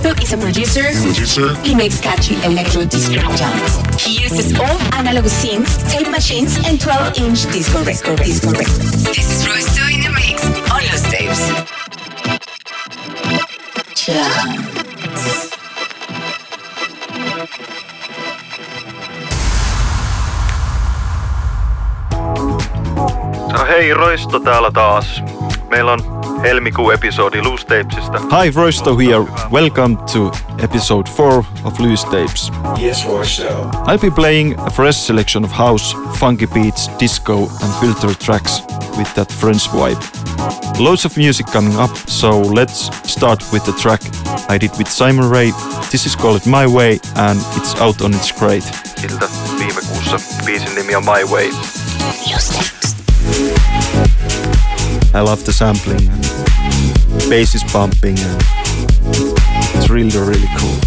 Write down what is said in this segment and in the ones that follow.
Roisto is a producer. Producer. He makes catchy electro disco jams. He uses old analog synths, tape machines, and 12-inch disco records. Disco records. This is Roisto in the mix on Loose Tapes. Jams. No hei, Roisto täällä taas. Meillä on helmikuun episodi Loose Tapesista. Hi, Roisto here. Welcome to episode 4 of Loose Tapes. Yes, Roisto. I'll be playing a fresh selection of house, funky beats, disco, and filter tracks with that French vibe. Loads of music coming up, so let's start with the track I did with Simon Ray. This is called My Way, and it's out on its crate. Siltä viime kuussa biisin nimi on My Way. Loose Tapes. I love the sampling and bass is pumping, and it's really, really cool.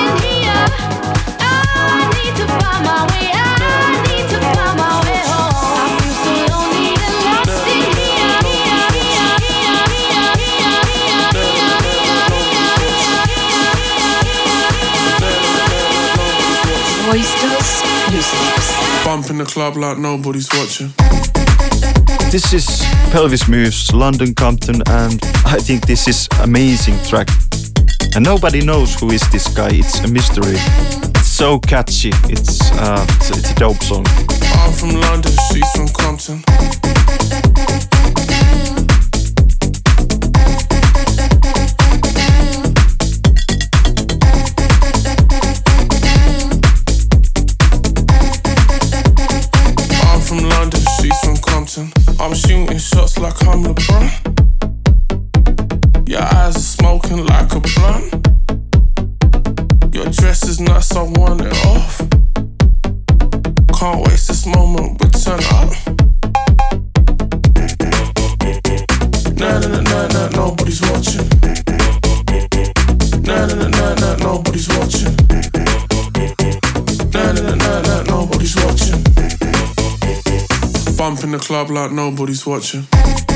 In here. I need to find my way I need to find my way home. I feel so lonely, the last in here, speaking, speaking, bumping the club like nobody's watching. This is Pelvis Moves, London Compton, and I think this is amazing track. And nobody knows who is this guy. It's a mystery. It's so catchy. It's uh, it's, it's a dope song. I'm from London, she's from Compton. club like nobody's watching.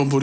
down, but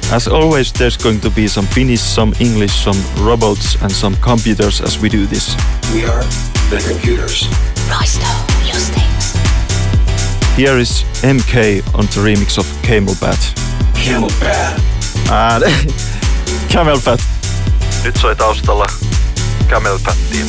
As always, there's going to be some Finnish, some English, some robots, and some computers as we do this. We are the computers. Roisto, use things. Here is MK on the remix of Camelbat. Camelbat. Ah, Camelbat. Nyt soi taustalla Camelbattiin.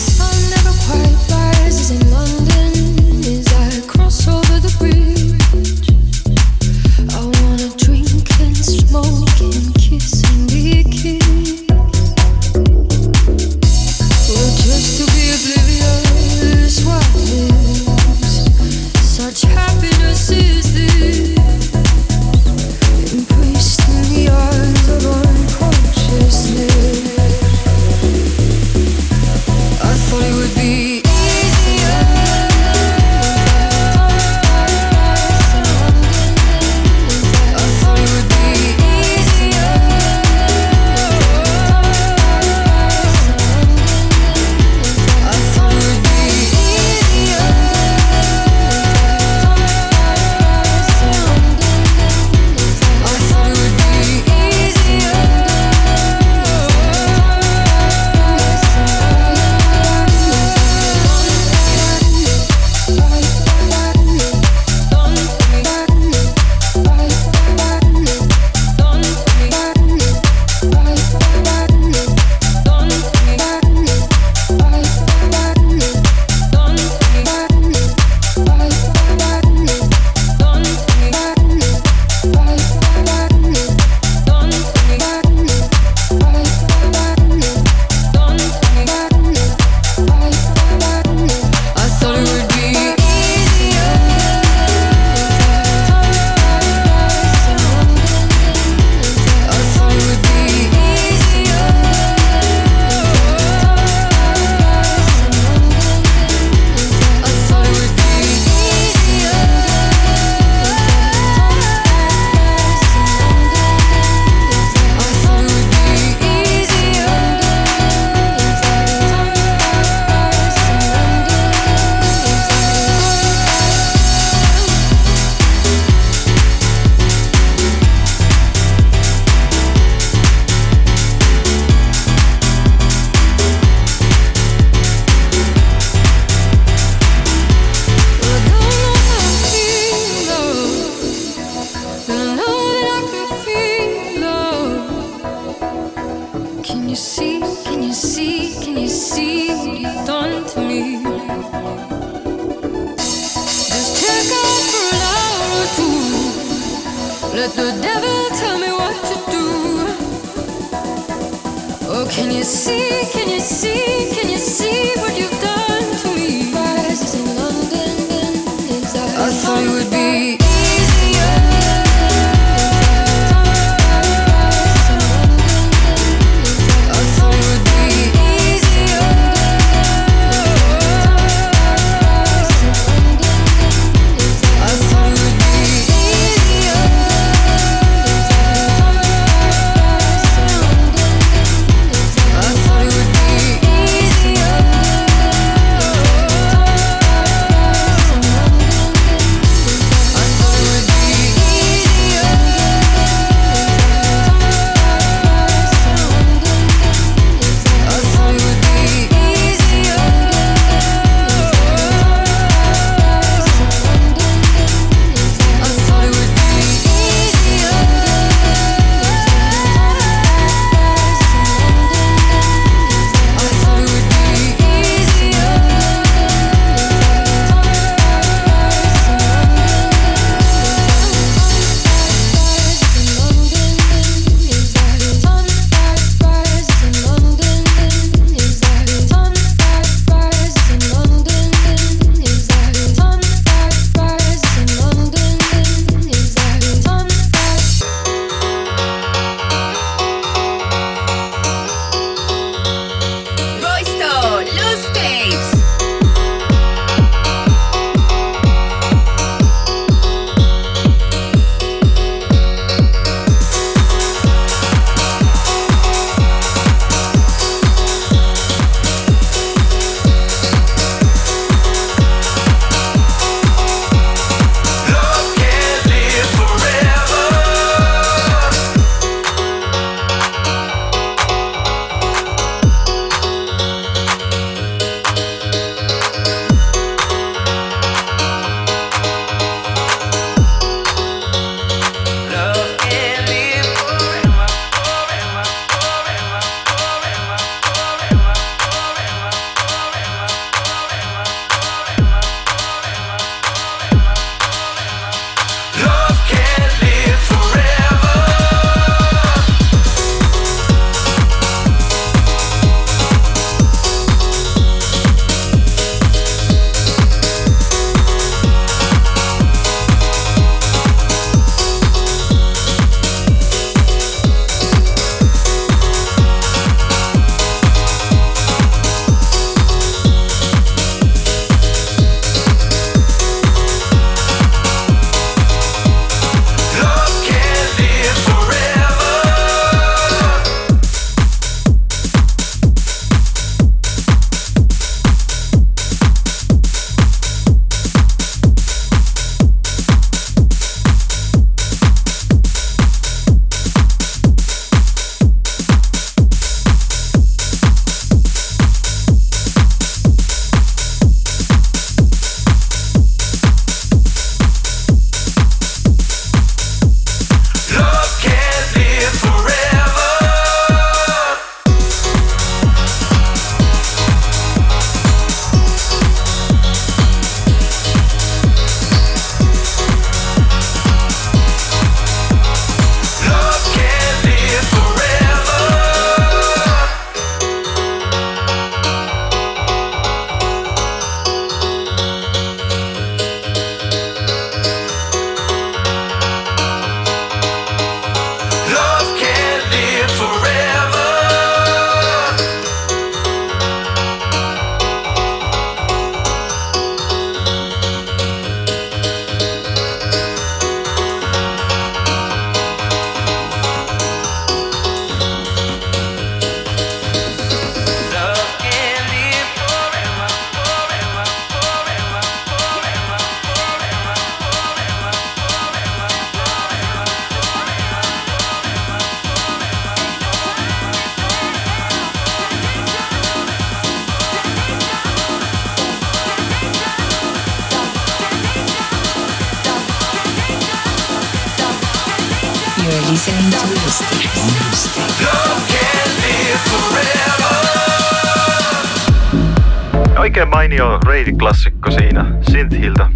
Oikein mainio Ray-klassikko siinä, Synthiltä.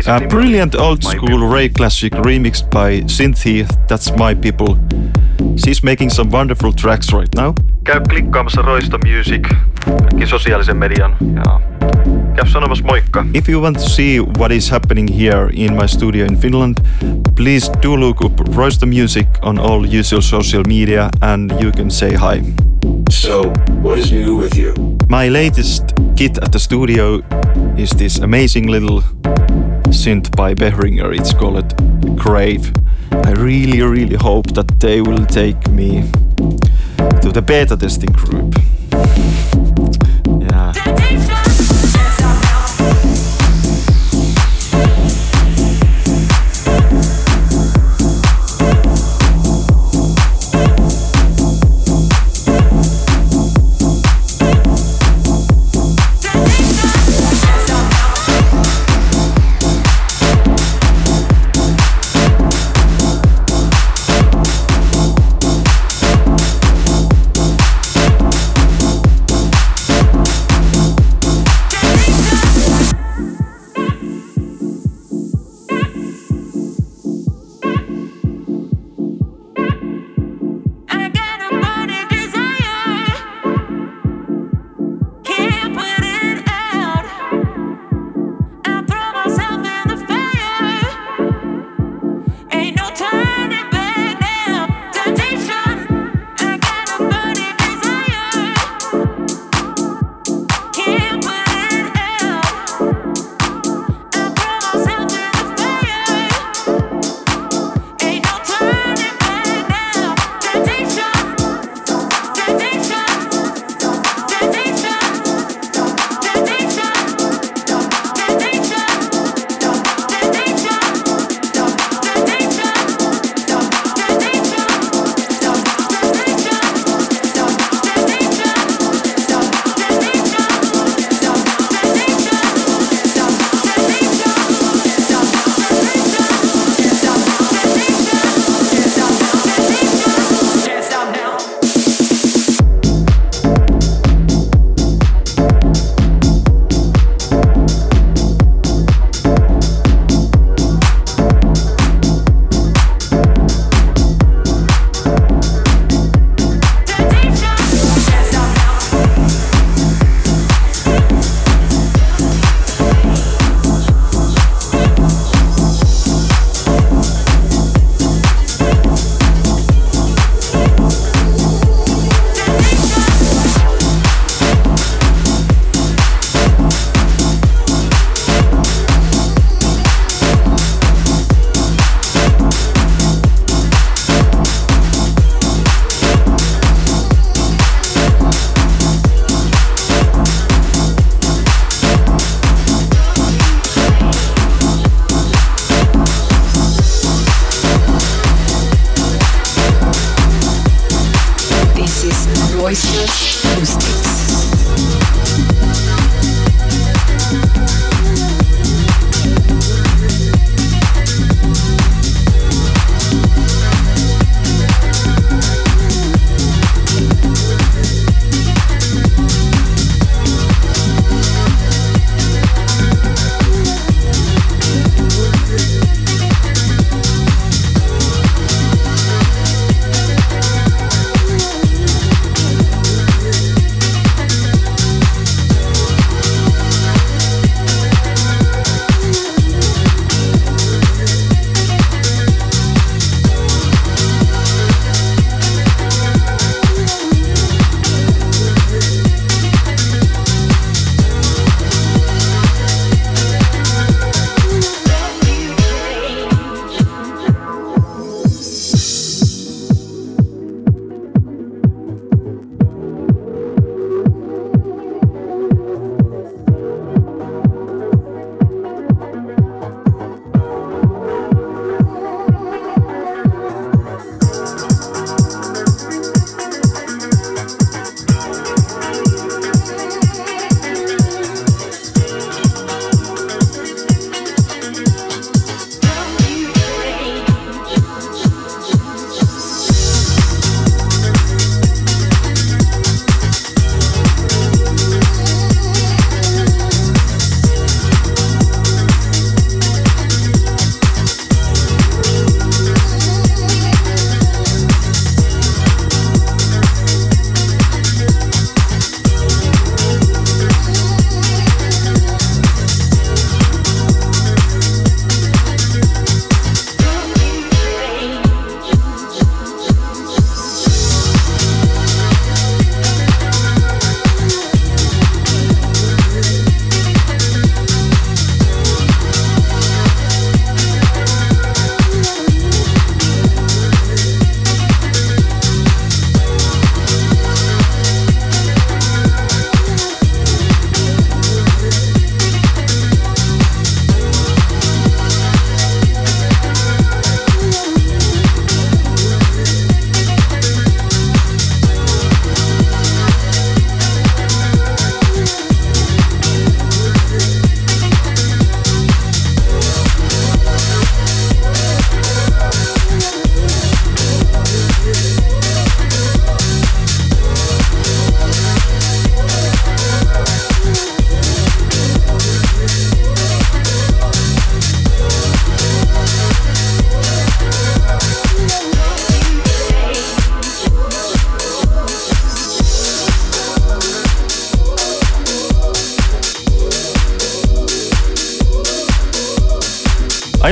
Biisin A brilliant old school People. Ray classic remixed by Cynthia, That's My People. She's making some wonderful tracks right now. Käy klikkaamassa Roisto Music, kaikki sosiaalisen median ja käy sanomassa moikka. If you want to see what is happening here in my studio in Finland, please do look up Roisto Music on all usual social media and you can say hi. So, what is new with you? My latest kit at the studio is this amazing little synth by Behringer. It's called Crave. I really, really hope that they will take me to the beta testing group.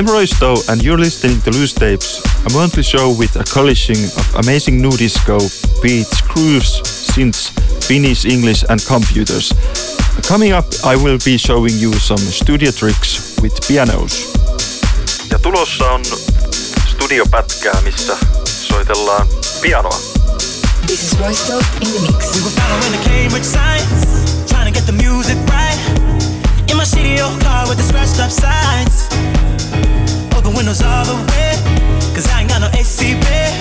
Roisto, and you're listening to Loose Tapes, a monthly show with a collision of amazing new disco, beats, grooves, synths, Finnish, English, and computers. Coming up, I will be showing you some studio tricks with pianos. Ja tulossa on studiopätkää, missä soitellaan pianoa. This is Roisto in the mix. We were following the Cambridge signs, trying to get the music right. In my shitty old car with the scratched up sides. Open windows all the way, cause I ain't got no AC bed.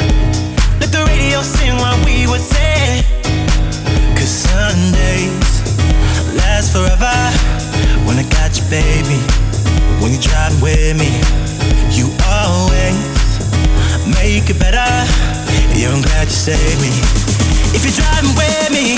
Let the radio sing while we would say. Cause Sundays last forever. When I got you, baby. When you're driving with me, you always make it better. Yeah, I'm glad you saved me. If you're driving with me,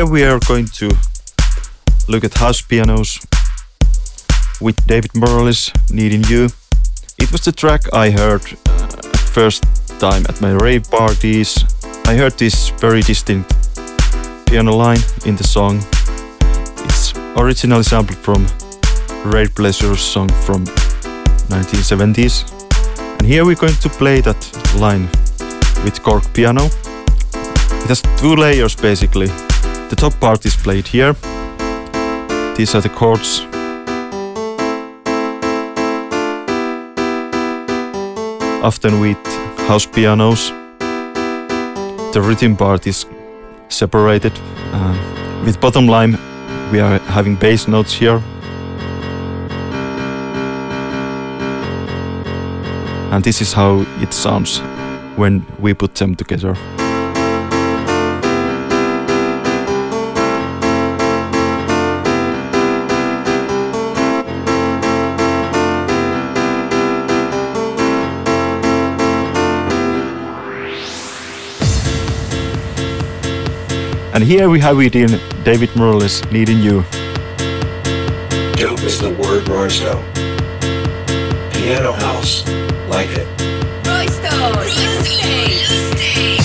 here we are going to look at house pianos with David Morales, Needing You. It was the track I heard uh, first time at my rave parties. I heard this very distinct piano line in the song. It's originally sampled from Rare Pleasures song from 1970s. And here we're going to play that line with Korg piano. It has two layers basically. The top part is played here. These are the chords. Often with house pianos, the rhythm part is separated. Uh, with bottom line, we are having bass notes here. And this is how it sounds when we put them together. And here we have it in David Morales needing you. Dope is the word Roisto. Piano house. Like it. Roisto. Roisto. Lustex.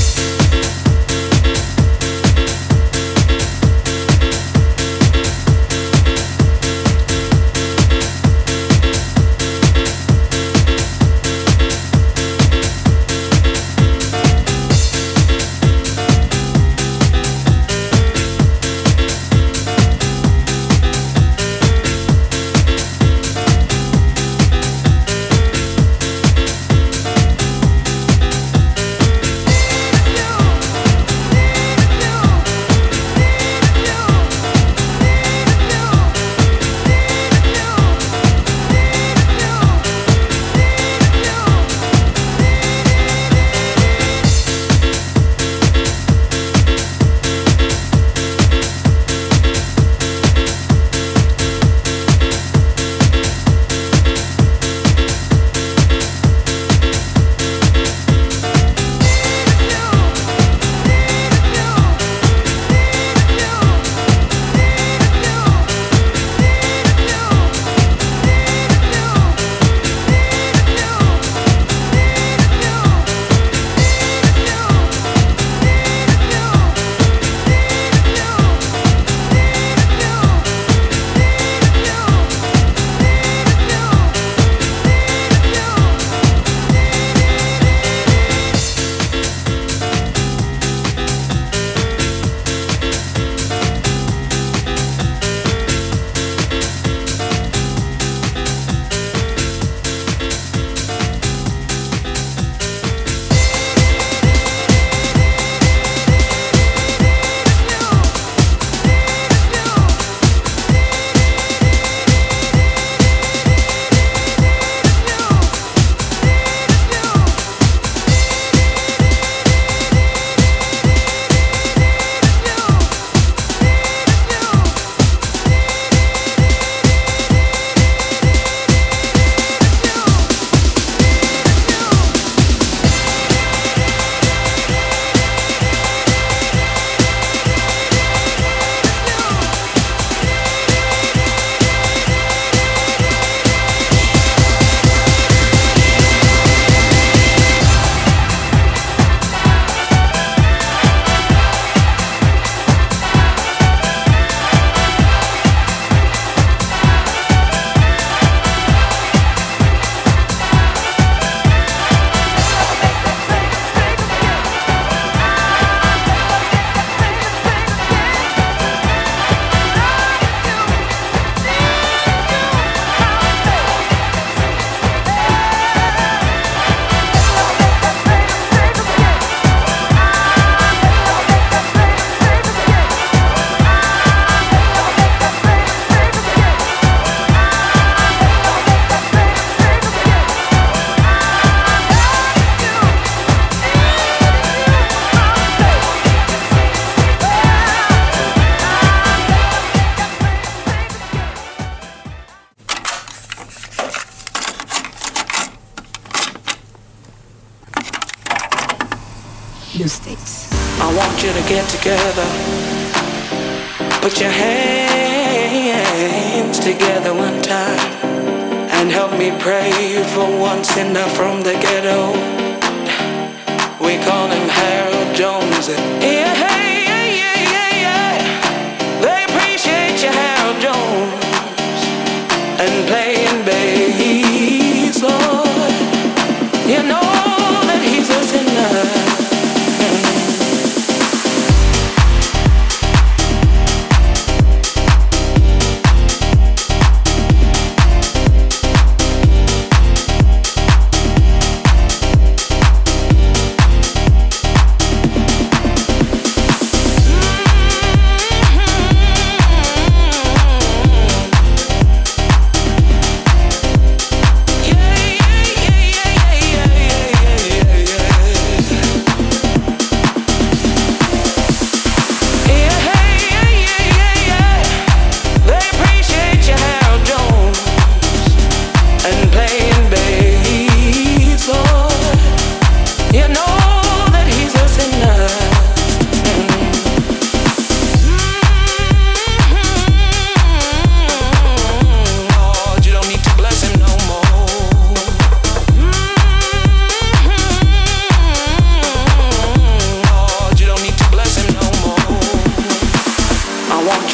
Sinner from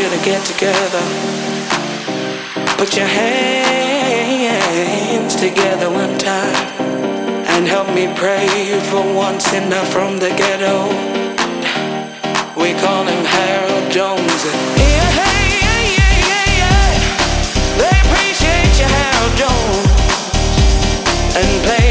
together. Put your hands together one time and help me pray for one sinner from the ghetto. We call him Harold Jones. Yeah, hey, yeah, yeah, yeah, yeah. They appreciate you, Harold Jones, and playing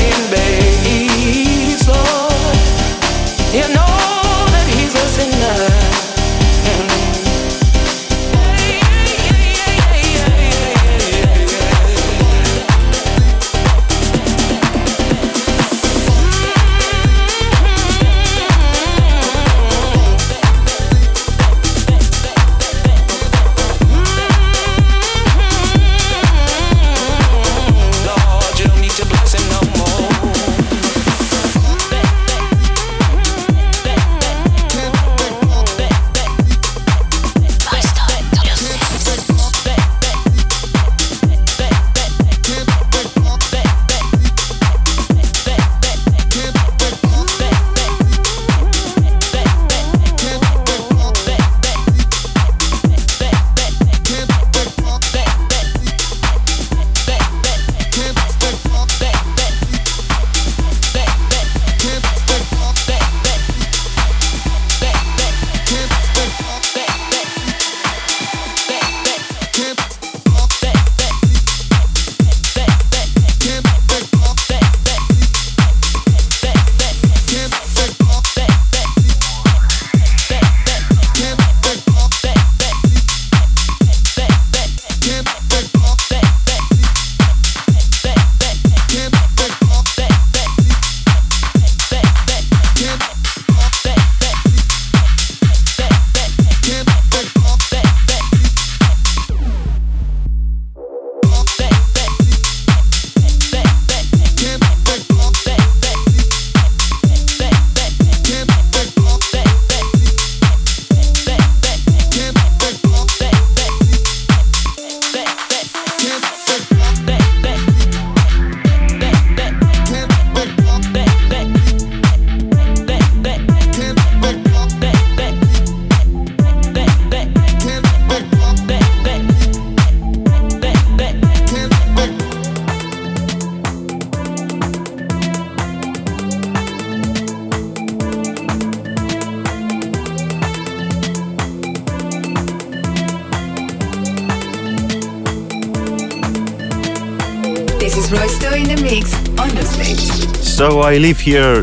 I live here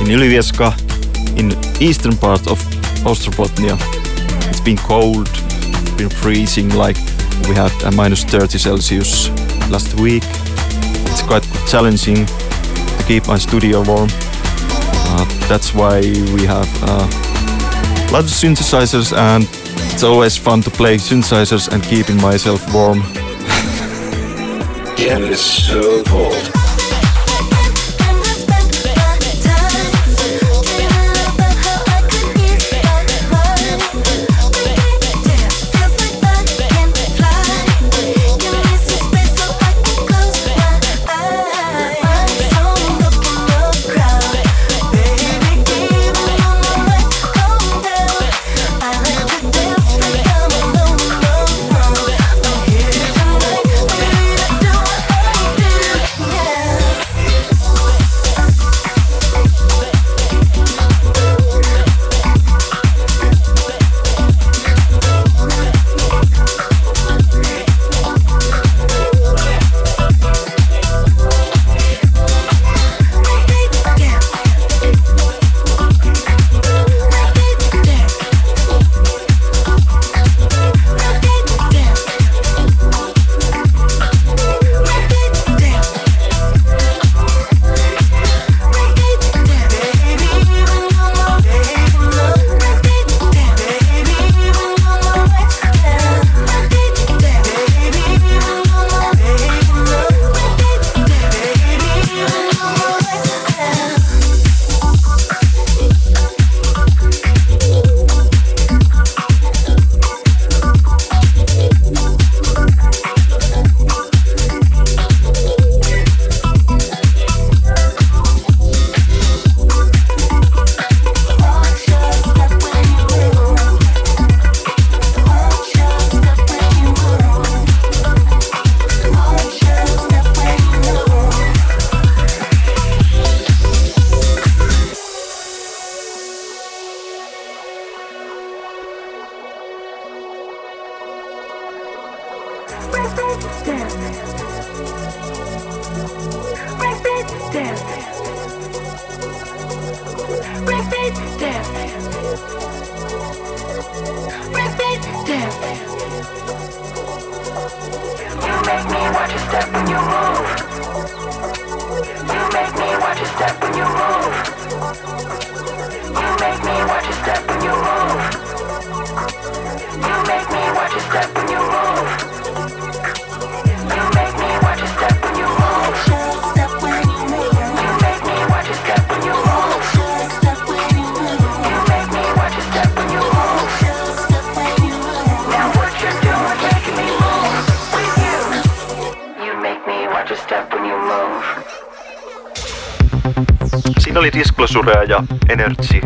in Ylivieska, in eastern part of Ostrobothnia. It's been cold, been freezing, like we had a minus 30 Celsius last week. It's quite challenging to keep my studio warm. Uh, that's why we have uh, lots of synthesizers and it's always fun to play synthesizers and keeping myself warm. Damn, it is so cold. Siinä ja Energy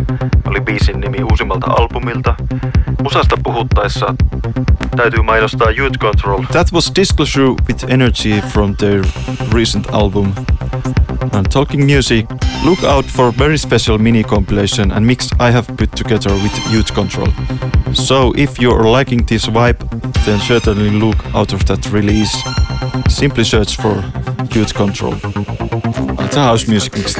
oli biisin nimi uusimmalta albumilta. Musasta puhuttaessa täytyy mainostaa Youth Control. That was Disclosure with Energy from their recent album. And talking music, look out for very special mini compilation and mix I have put together with Youth Control. So if you are liking this vibe, then certainly look out of that release. Simply search for Youth Control. It's a house music mix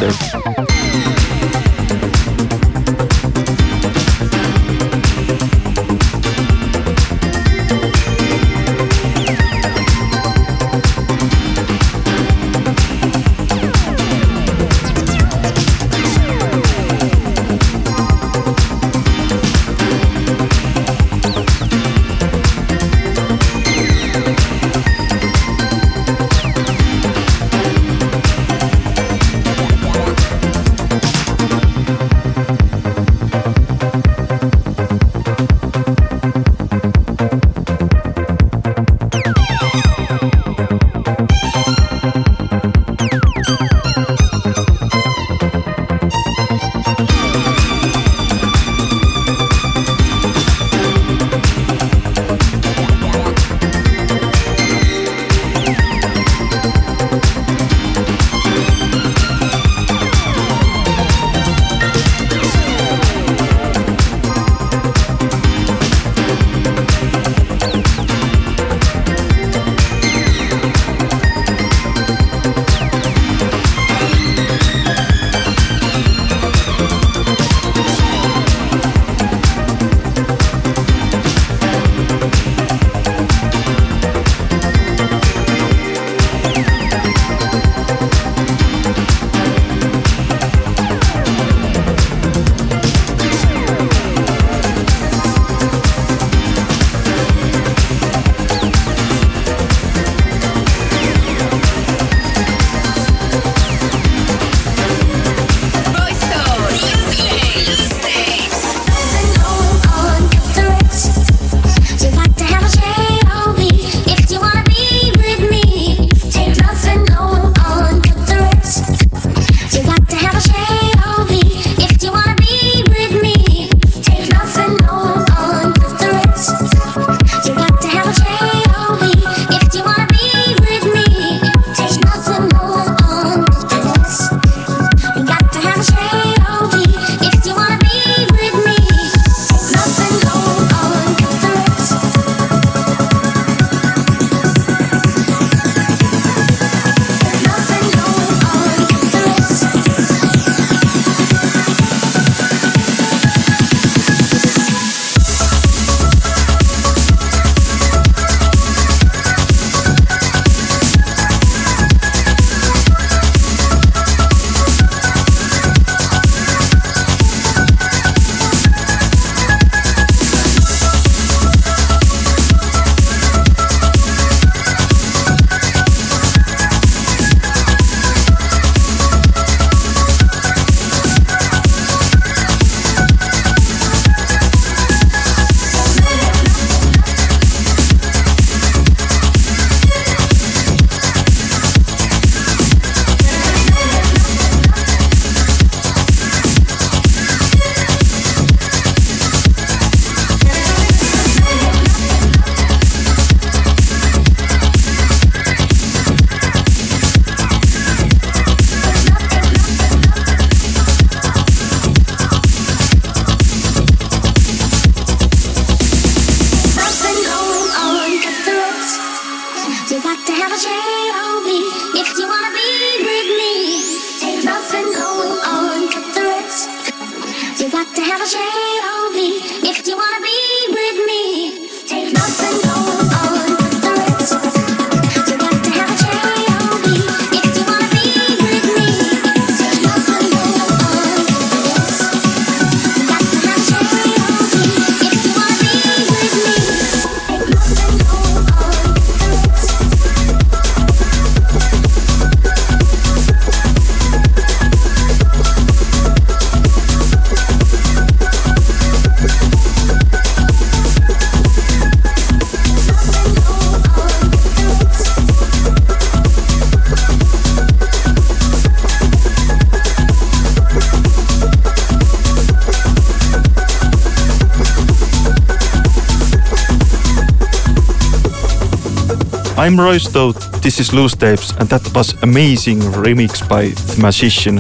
I'm Roisto, this is Loose Tapes, and that was amazing remix by The Magician.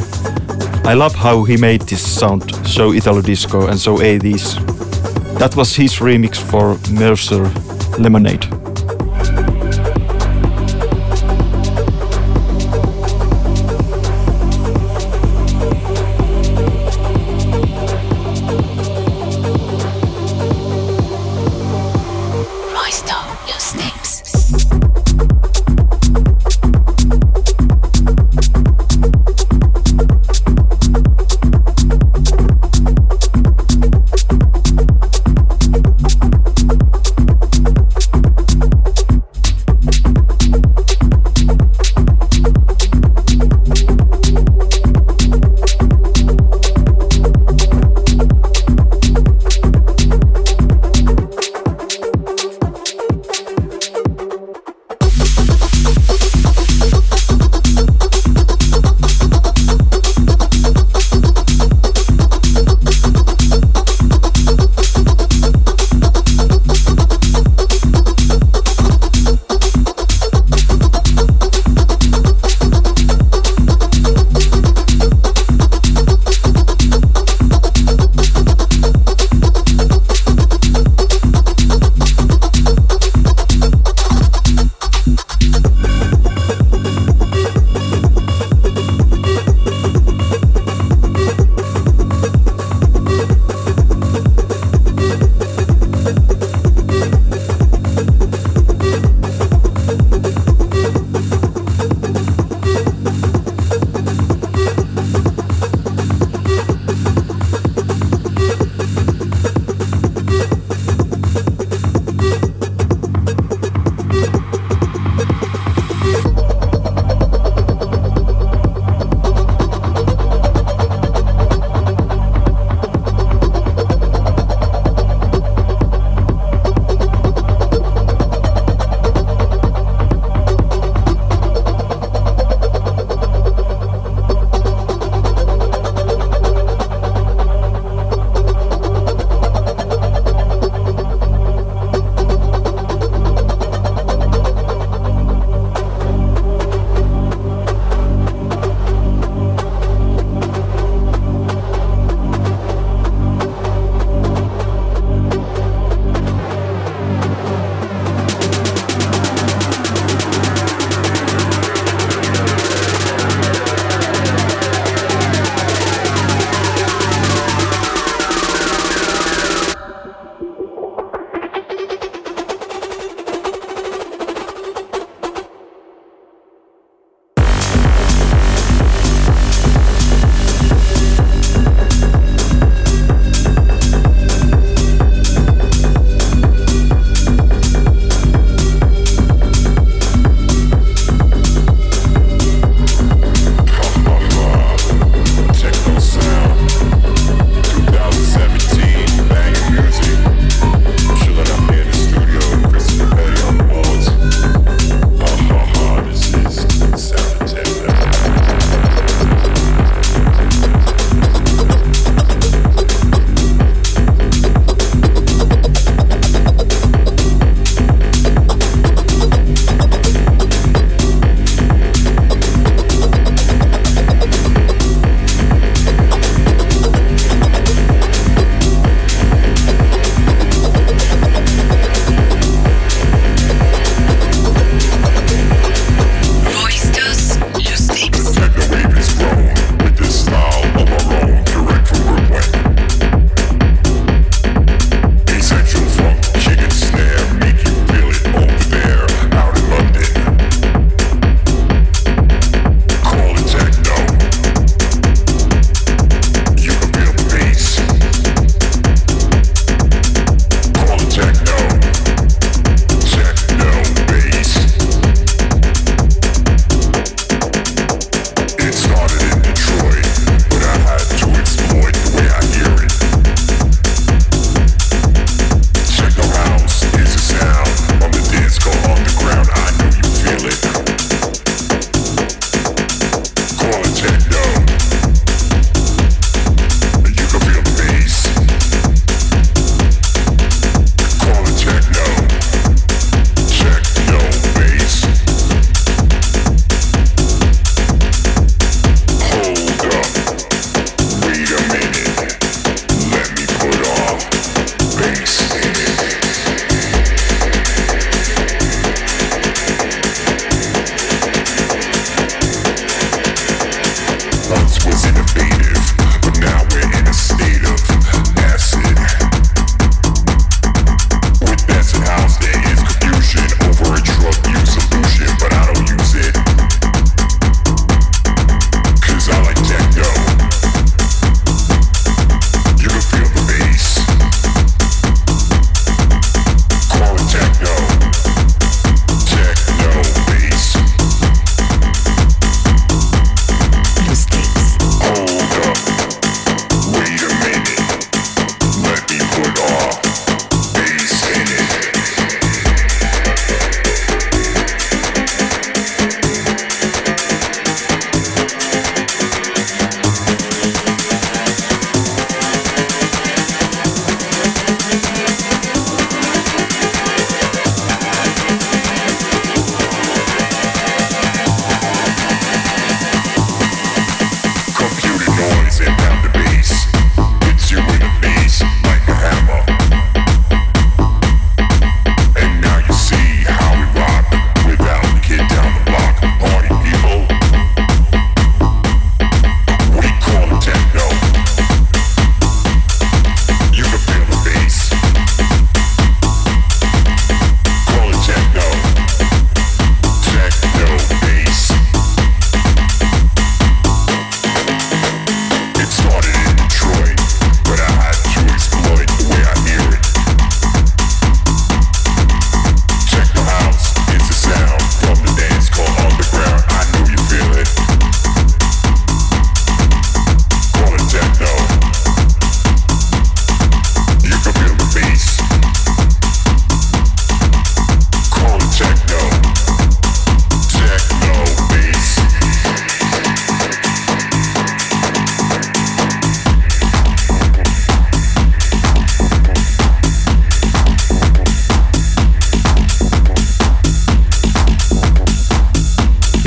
I love how he made this sound so Italo disco and so 80s. That was his remix for Mercer Lemonade.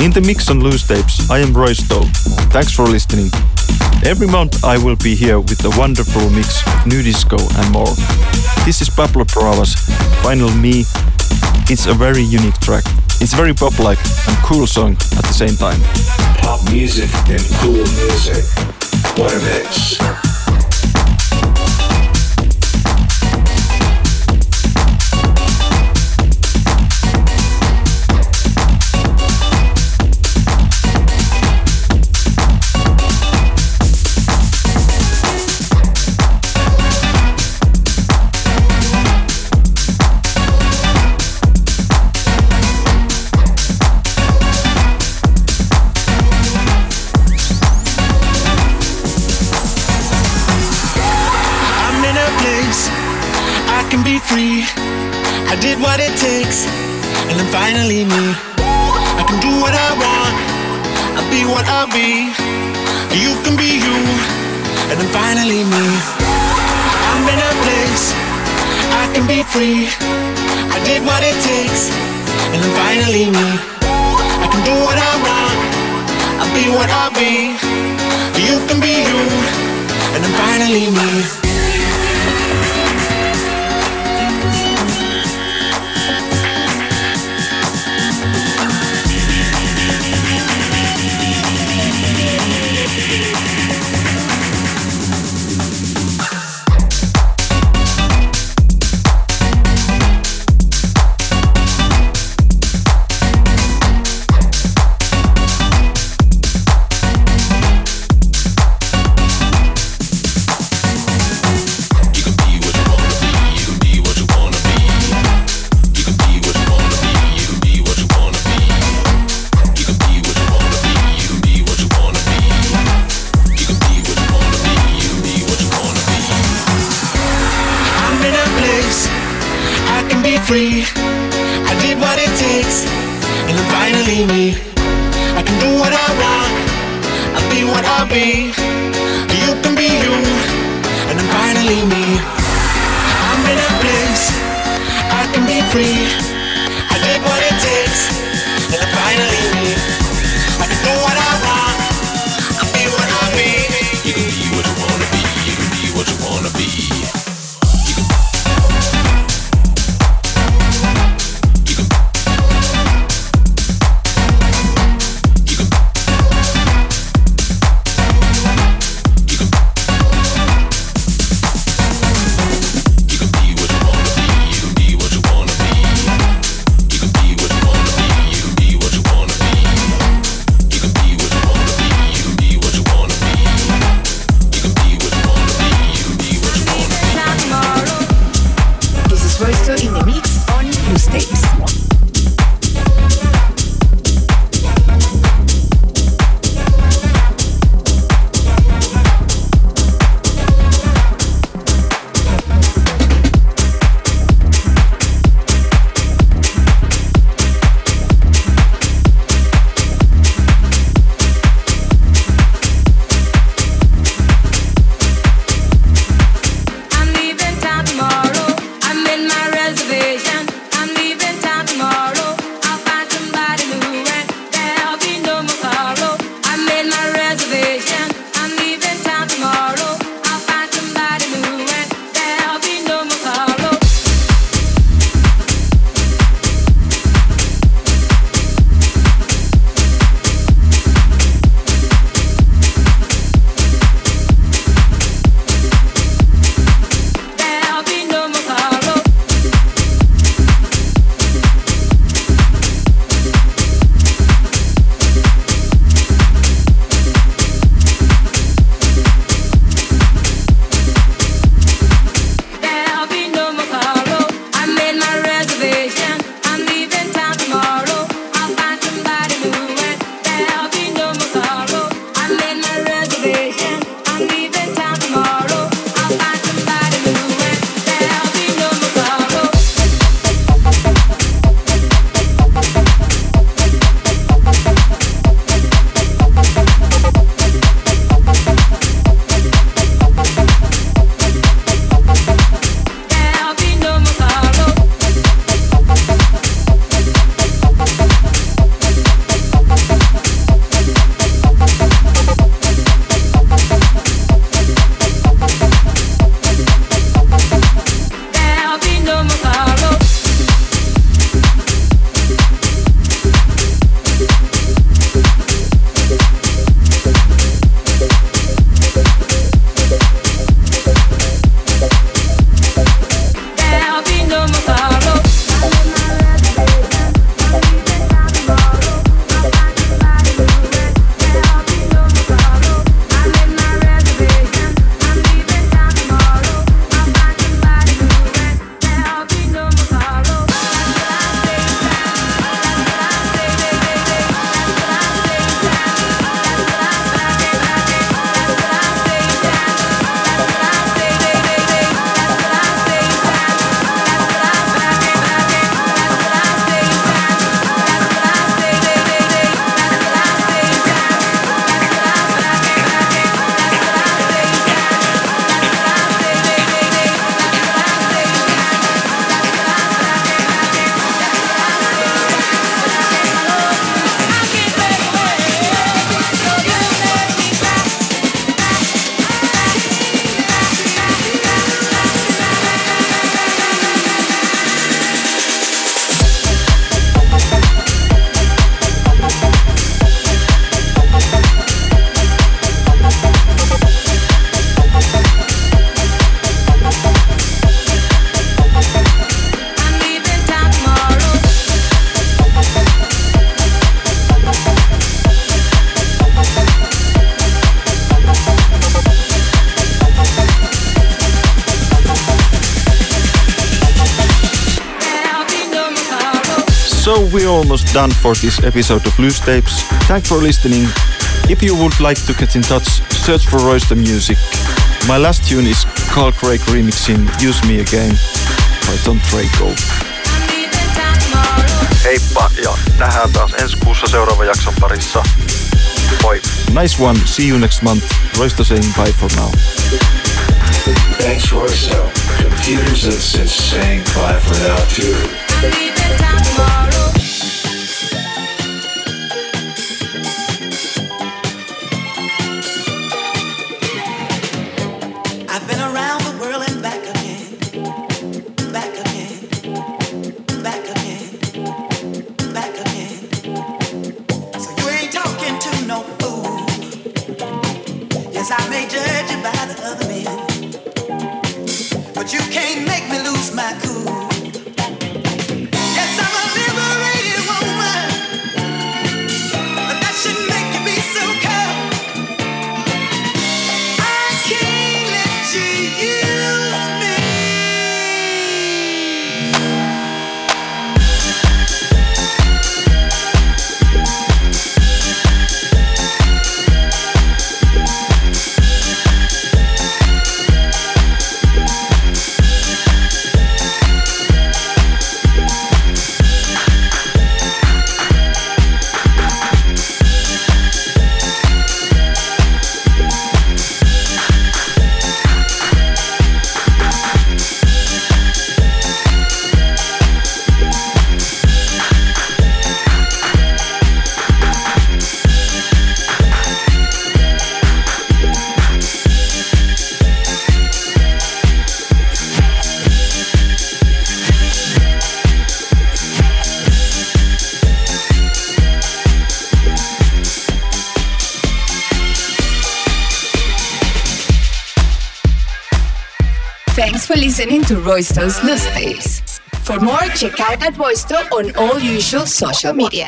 In the mix on loose tapes, I am Roisto. Thanks for listening. Every month I will be here with a wonderful mix of new disco and more. This is Pablo Bravas, Final Me. It's a very unique track. It's very pop-like and cool song at the same time. Pop music and cool music. What a mix. Free. I did what it takes, and I'm finally me. I can do what I want. I'll be what I'll be. You can be you, and I'm finally me. I'm in a place I can be free. I did what it takes, and I'm finally me. I can do what I want. I'll be what I'll be. You can be you, and I'm finally me. Done for this episode of Loose Tapes. Thanks for listening. If you would like to get in touch, search for Roisto Music. My last tune is Carl Craig remixing Use Me Again by Tom Trago. Heippa ja nähdään taas ensi kuussa seuraavan jakson parissa. Moi! Nice one. See you next month. Royster saying bye for now. Thanks, Royce. Computers and synths saying bye for now, too. Roisto's Loose Tapes. For more, check out at on all usual social media.